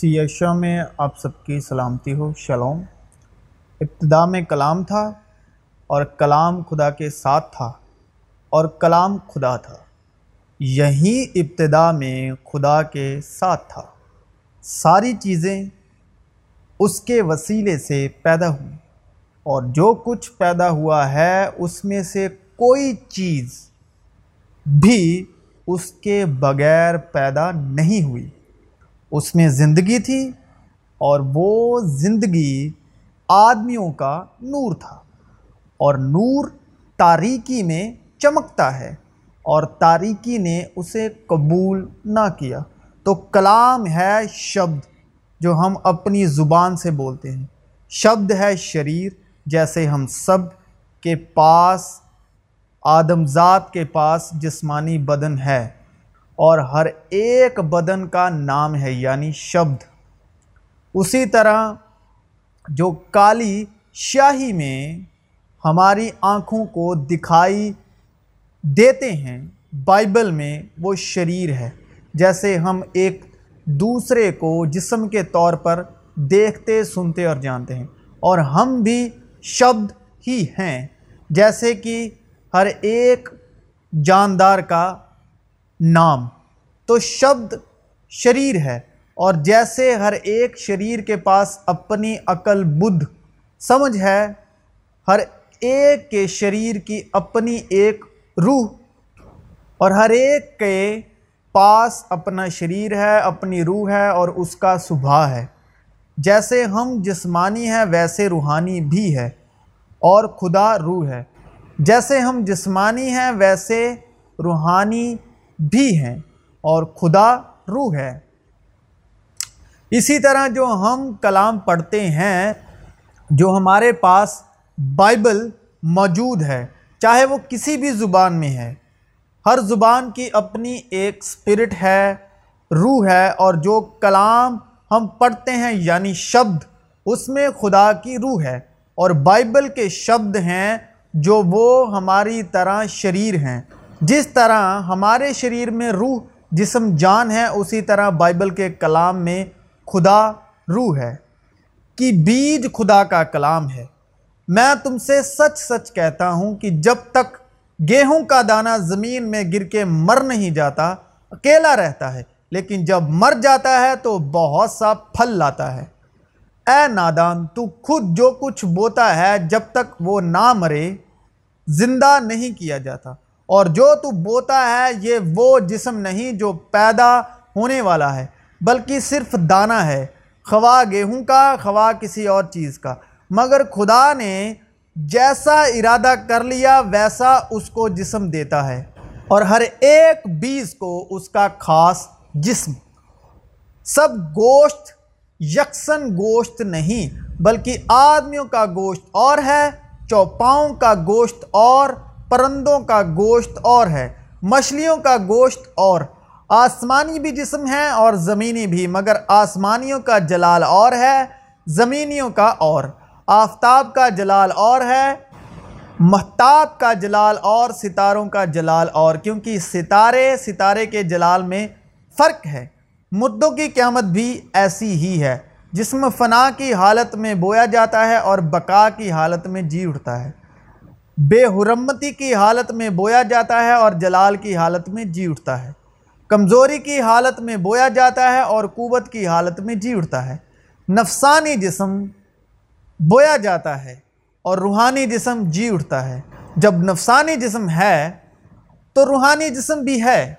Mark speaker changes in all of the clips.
Speaker 1: سیشا میں آپ سب کی سلامتی ہو، شلوم۔ ابتدا میں کلام تھا اور کلام خدا کے ساتھ تھا اور کلام خدا تھا۔ یہی ابتدا میں خدا کے ساتھ تھا۔ ساری چیزیں اس کے وسیلے سے پیدا ہوئیں اور جو کچھ پیدا ہوا ہے، اس میں سے کوئی چیز بھی اس کے بغیر پیدا نہیں ہوئی۔ اس میں زندگی تھی اور وہ زندگی آدمیوں کا نور تھا اور نور تاریکی میں چمکتا ہے اور تاریکی نے اسے قبول نہ کیا۔ تو کلام ہے شبد جو ہم اپنی زبان سے بولتے ہیں۔ شبد ہے شریر جیسے ہم سب کے پاس، آدم ذات کے پاس جسمانی بدن ہے۔ اور ہر ایک بدن کا نام ہے یعنی شبد۔ اسی طرح جو کالی شاہی میں ہماری آنکھوں کو دکھائی دیتے ہیں، بائبل میں وہ شریر ہے۔ جیسے ہم ایک دوسرے کو جسم کے طور پر دیکھتے، سنتے اور جانتے ہیں۔ اور ہم بھی شبد ہی ہیں۔ جیسے کہ ہر ایک جاندار کا نام۔ تو شبد شریر ہے اور جیسے ہر ایک شریر کے پاس اپنی عقل بدھ، سمجھ ہے، ہر ایک کے شریر کی اپنی ایک روح اور ہر ایک کے پاس اپنا شریر ہے، اپنی روح ہے اور اس کا صبح ہے۔ جیسے ہم جسمانی ہیں، ویسے روحانی بھی ہے اور خدا روح ہے۔ جیسے ہم جسمانی ہیں، ویسے روحانی بھی ہیں اور خدا روح ہے۔ اسی طرح جو ہم کلام پڑھتے ہیں، جو ہمارے پاس بائبل موجود ہے، چاہے وہ کسی بھی زبان میں ہے، ہر زبان کی اپنی ایک سپرٹ ہے، روح ہے، اور جو کلام ہم پڑھتے ہیں یعنی شبد، اس میں خدا کی روح ہے۔ اور بائبل کے شبد ہیں جو وہ ہماری طرح شریر ہیں۔ جس طرح ہمارے شریر میں روح، جسم، جان ہے، اسی طرح بائبل کے کلام میں خدا روح ہے کہ بیج خدا کا کلام ہے۔ میں تم سے سچ سچ کہتا ہوں کہ جب تک گیہوں کا دانہ زمین میں گر کے مر نہیں جاتا، اکیلا رہتا ہے، لیکن جب مر جاتا ہے تو بہت سا پھل لاتا ہے۔ اے نادان، تو خود جو کچھ بوتا ہے، جب تک وہ نہ مرے، زندہ نہیں کیا جاتا۔ اور جو تو بوتا ہے، یہ وہ جسم نہیں جو پیدا ہونے والا ہے، بلکہ صرف دانہ ہے خواہ گیہوں کا خواہ کسی اور چیز کا۔ مگر خدا نے جیسا ارادہ کر لیا، ویسا اس کو جسم دیتا ہے۔ اور ہر ایک بیز کو اس کا خاص جسم۔ سب گوشت یکسن گوشت نہیں، بلکہ آدمیوں کا گوشت اور ہے، چوپاؤں کا گوشت اور پرندوں کا گوشت اور ہے، مچھلیوں کا گوشت اور۔ آسمانی بھی جسم ہے اور زمینی بھی، مگر آسمانیوں کا جلال اور ہے، زمینیوں کا اور۔ آفتاب کا جلال اور ہے، محتاب کا جلال اور، ستاروں کا جلال اور۔ کیونکہ ستارے ستارے کے جلال میں فرق ہے۔ مدوں کی قیامت بھی ایسی ہی ہے۔ جسم فنا کی حالت میں بویا جاتا ہے اور بقا کی حالت میں جی اٹھتا ہے۔ بے حرمتی کی حالت میں بویا جاتا ہے اور جلال کی حالت میں جی اٹھتا ہے۔ کمزوری کی حالت میں بویا جاتا ہے اور قوت کی حالت میں جی اٹھتا ہے۔ نفسانی جسم بویا جاتا ہے اور روحانی جسم جی اٹھتا ہے۔ جب نفسانی جسم ہے تو روحانی جسم بھی ہے۔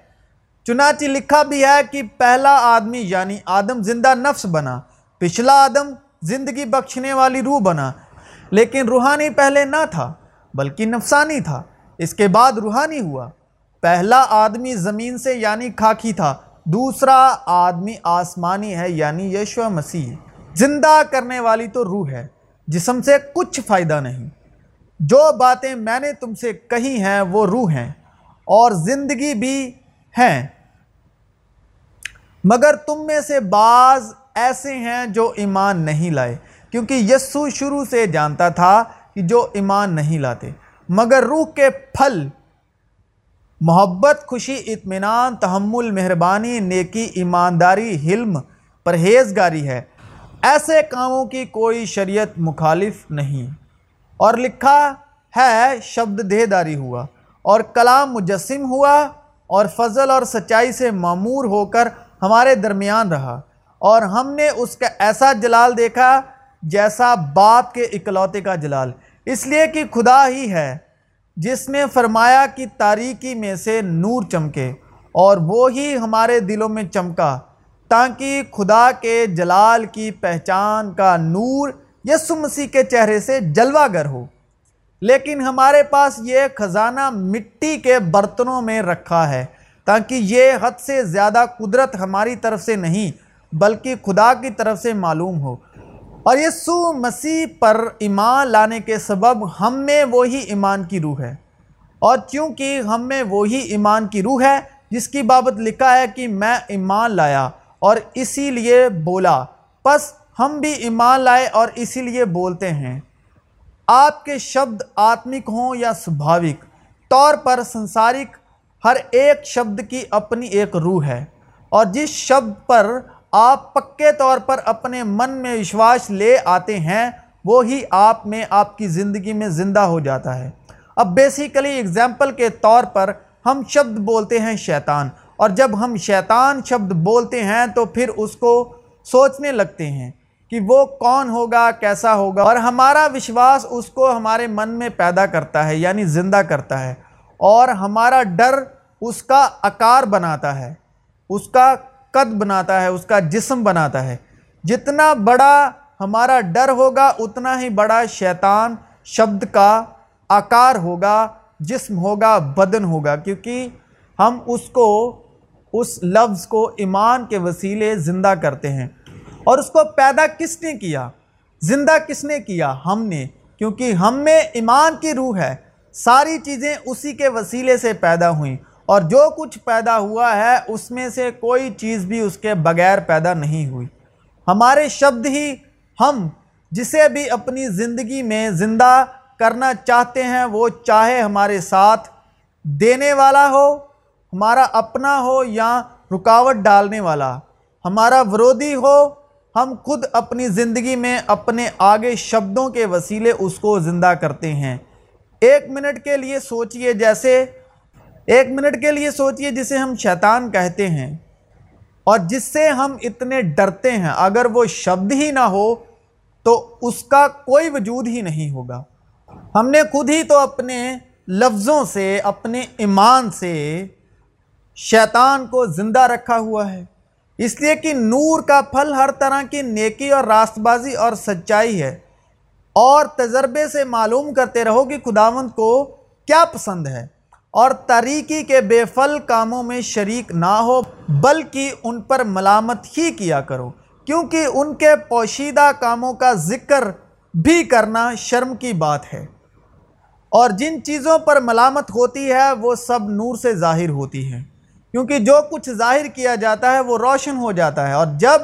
Speaker 1: چنانچہ لکھا بھی ہے کہ پہلا آدمی یعنی آدم زندہ نفس بنا، پچھلا آدم زندگی بخشنے والی روح بنا، لیکن روحانی پہلے نہ تھا۔ بلکہ نفسانی تھا۔ اس کے بعد روحانی ہوا۔ پہلا آدمی زمین سے یعنی کھاکی تھا، دوسرا آدمی آسمانی ہے یعنی یشو مسیح۔ زندہ کرنے والی تو روح ہے، جسم سے کچھ فائدہ نہیں۔ جو باتیں میں نے تم سے کہی ہیں وہ روح ہیں اور زندگی بھی ہیں۔ مگر تم میں سے بعض ایسے ہیں جو ایمان نہیں لائے، کیونکہ یسو شروع سے جانتا تھا کہ جو ایمان نہیں لاتے۔ مگر روح کے پھل، محبت، خوشی، اطمینان، تحمل، مہربانی، نیکی، ایمانداری، حلم، پرہیزگاری ہے۔ ایسے کاموں کی کوئی شریعت مخالف نہیں۔ اور لکھا ہے، شبد دہداری ہوا، اور کلام مجسم ہوا، اور فضل اور سچائی سے معمور ہو کر ہمارے درمیان رہا۔ اور ہم نے اس کا ایسا جلال دیکھا جیسا باپ کے اکلوتے کا جلال۔ اس لیے کہ خدا ہی ہے، جس نے فرمایا کہ تاریکی میں سے نور چمکے اور وہی ہمارے دلوں میں چمکا، تاکہ خدا کے جلال کی پہچان کا نور یسو مسیح کے چہرے سے جلوہ گر ہو۔ لیکن ہمارے پاس یہ خزانہ مٹی کے برتنوں میں رکھا ہے، تاکہ یہ حد سے زیادہ قدرت ہماری طرف سے نہیں، بلکہ خدا کی طرف سے معلوم ہو۔ اور یسو مسیح پر ایمان لانے کے سبب ہم میں وہی ایمان کی روح ہے۔ اور چونکہ ہم میں وہی ایمان کی روح ہے، جس کی بابت لکھا ہے کہ میں ایمان لایا اور اسی لیے بولا۔ پس ہم بھی ایمان لائے اور اسی لیے بولتے ہیں۔ آپ کے شبد آتمک ہوں یا سبھاوک، طور پر سنسارک، ہر ایک شبد کی اپنی ایک روح ہے۔ اور جس شبد پر آپ پکے طور پر اپنے من میں وشواس لے آتے ہیں، وہی آپ میں، آپ کی زندگی میں زندہ ہو جاتا ہے۔ اب بیسیکلی اگزامپل کے طور پر ہم شبد بولتے ہیں شیطان، اور جب ہم شیطان شبد بولتے ہیں تو پھر اس کو سوچنے لگتے ہیں کہ وہ کون ہوگا، کیسا ہوگا، اور ہمارا وشواس اس کو ہمارے من میں پیدا کرتا ہے یعنی زندہ کرتا ہے، اور ہمارا ڈر اس کا اکار بناتا ہے، اس کا قد بناتا ہے، اس کا جسم بناتا ہے۔ جتنا بڑا ہمارا ڈر ہوگا، اتنا ہی بڑا شیطان شبد کا آکار ہوگا، جسم ہوگا، بدن ہوگا۔ کیونکہ ہم اس کو، اس لفظ کو ایمان کے وسیلے زندہ کرتے ہیں۔ اور اس کو پیدا کس نے کیا؟ زندہ کس نے کیا؟ ہم نے۔ کیونکہ ہم میں ایمان کی روح ہے۔ ساری چیزیں اسی کے وسیلے سے پیدا ہوئیں۔ اور جو کچھ پیدا ہوا ہے، اس میں سے کوئی چیز بھی اس کے بغیر پیدا نہیں ہوئی۔ ہمارے شبد ہی ہم جسے بھی اپنی زندگی میں زندہ کرنا چاہتے ہیں، وہ چاہے ہمارے ساتھ دینے والا ہو، ہمارا اپنا ہو یا رکاوٹ ڈالنے والا۔ ہمارا ورودی ہو، ہم خود اپنی زندگی میں اپنے آگے شبدوں کے وسیلے اس کو زندہ کرتے ہیں۔ ایک منٹ کے لیے سوچئے، جیسے ایک منٹ کے لیے سوچئے جسے ہم شیطان کہتے ہیں اور جس سے ہم اتنے ڈرتے ہیں، اگر وہ شبد ہی نہ ہو تو اس کا کوئی وجود ہی نہیں ہوگا۔ ہم نے خود ہی تو اپنے لفظوں سے، اپنے ایمان سے شیطان کو زندہ رکھا ہوا ہے۔ اس لیے کہ نور کا پھل ہر طرح کی نیکی اور راست بازی اور سچائی ہے۔ اور تجربے سے معلوم کرتے رہو کہ خداوند کو کیا پسند ہے۔ اور طریقی کے بے فل کاموں میں شریک نہ ہو، بلکہ ان پر ملامت ہی کیا کرو، کیونکہ ان کے پوشیدہ کاموں کا ذکر بھی کرنا شرم کی بات ہے۔ اور جن چیزوں پر ملامت ہوتی ہے، وہ سب نور سے ظاہر ہوتی ہیں۔ کیونکہ جو کچھ ظاہر کیا جاتا ہے، وہ روشن ہو جاتا ہے۔ اور جب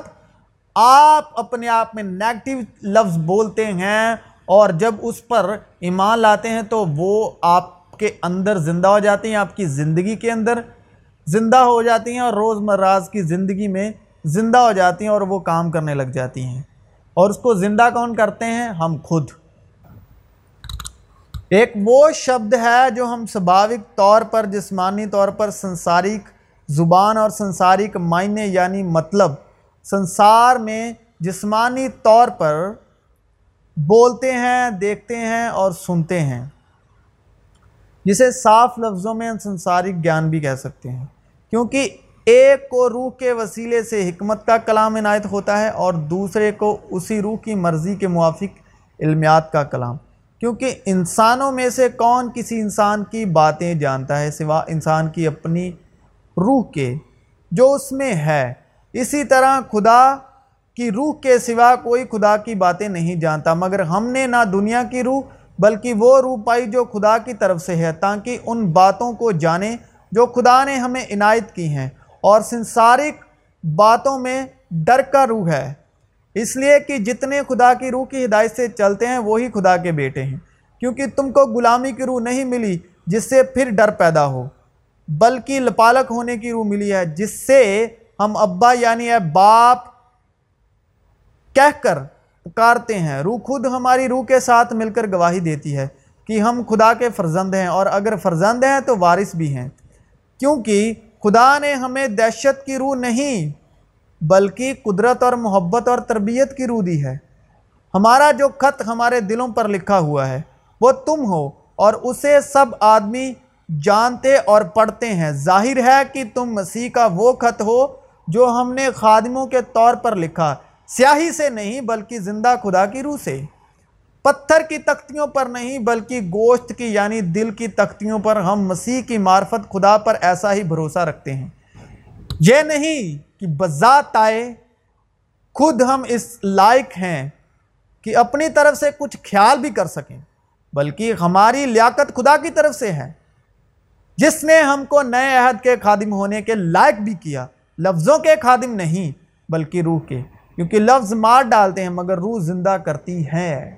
Speaker 1: آپ اپنے آپ میں نیگٹیو لفظ بولتے ہیں اور جب اس پر ایمان لاتے ہیں، تو وہ آپ کے اندر زندہ ہو جاتے ہیں، آپ کی زندگی کے اندر زندہ ہو جاتی ہیں اور روز مراز کی زندگی میں زندہ ہو جاتی ہیں اور وہ کام کرنے لگ جاتی ہیں۔ اور اس کو زندہ کون کرتے ہیں؟ ہم خود۔ ایک وہ شبد ہے جو ہم سباوک طور پر، جسمانی طور پر سنسارک زبان اور سنساری کا معنی یعنی مطلب سنسار میں جسمانی طور پر بولتے ہیں، دیکھتے ہیں اور سنتے ہیں۔ جسے صاف لفظوں میں سنسارک گیان بھی کہہ سکتے ہیں۔ کیونکہ ایک کو روح کے وسیلے سے حکمت کا کلام عنایت ہوتا ہے اور دوسرے کو اسی روح کی مرضی کے موافق علمیات کا کلام۔ کیونکہ انسانوں میں سے کون کسی انسان کی باتیں جانتا ہے سوا انسان کی اپنی روح کے جو اس میں ہے۔ اسی طرح خدا کی روح کے سوا کوئی خدا کی باتیں نہیں جانتا، مگر ہم نے نہ دنیا کی روح بلکہ وہ روح پائی جو خدا کی طرف سے ہے، تاکہ ان باتوں کو جانیں جو خدا نے ہمیں عنایت کی ہیں۔ اور سنسارک باتوں میں ڈر کا روح ہے۔ اس لیے کہ جتنے خدا کی روح کی ہدایت سے چلتے ہیں، وہی خدا کے بیٹے ہیں۔ کیونکہ تم کو غلامی کی روح نہیں ملی، جس سے پھر ڈر پیدا ہو۔ بلکہ لپالک ہونے کی روح ملی ہے، جس سے ہم ابا یعنی اے باپ کہہ کر پکارتے ہیں۔ روح خود ہماری روح کے ساتھ مل کر گواہی دیتی ہے کہ ہم خدا کے فرزند ہیں اور اگر فرزند ہیں تو وارث بھی ہیں۔ کیونکہ خدا نے ہمیں دہشت کی روح نہیں، بلکہ قدرت اور محبت اور تربیت کی روح دی ہے۔ ہمارا جو خط ہمارے دلوں پر لکھا ہوا ہے، وہ تم ہو اور اسے سب آدمی جانتے اور پڑھتے ہیں۔ ظاہر ہے کہ تم مسیح کا وہ خط ہو جو ہم نے خادموں کے طور پر لکھا۔ سیاہی سے نہیں بلکہ زندہ خدا کی روح سے۔ پتھر کی تختیوں پر نہیں بلکہ گوشت کی یعنی دل کی تختیوں پر ہم مسیح کی معرفت خدا پر ایسا ہی بھروسہ رکھتے ہیں۔ یہ نہیں کہ بذات آئے، خود ہم اس لائق ہیں کہ اپنی طرف سے کچھ خیال بھی کر سکیں، بلکہ ہماری لیاقت خدا کی طرف سے ہے۔ جس نے ہم کو نئے عہد کے خادم ہونے کے لائق بھی کیا، لفظوں کے خادم نہیں، بلکہ روح کے۔ کیونکہ لفظ مار ڈالتے ہیں مگر روح زندہ کرتی ہے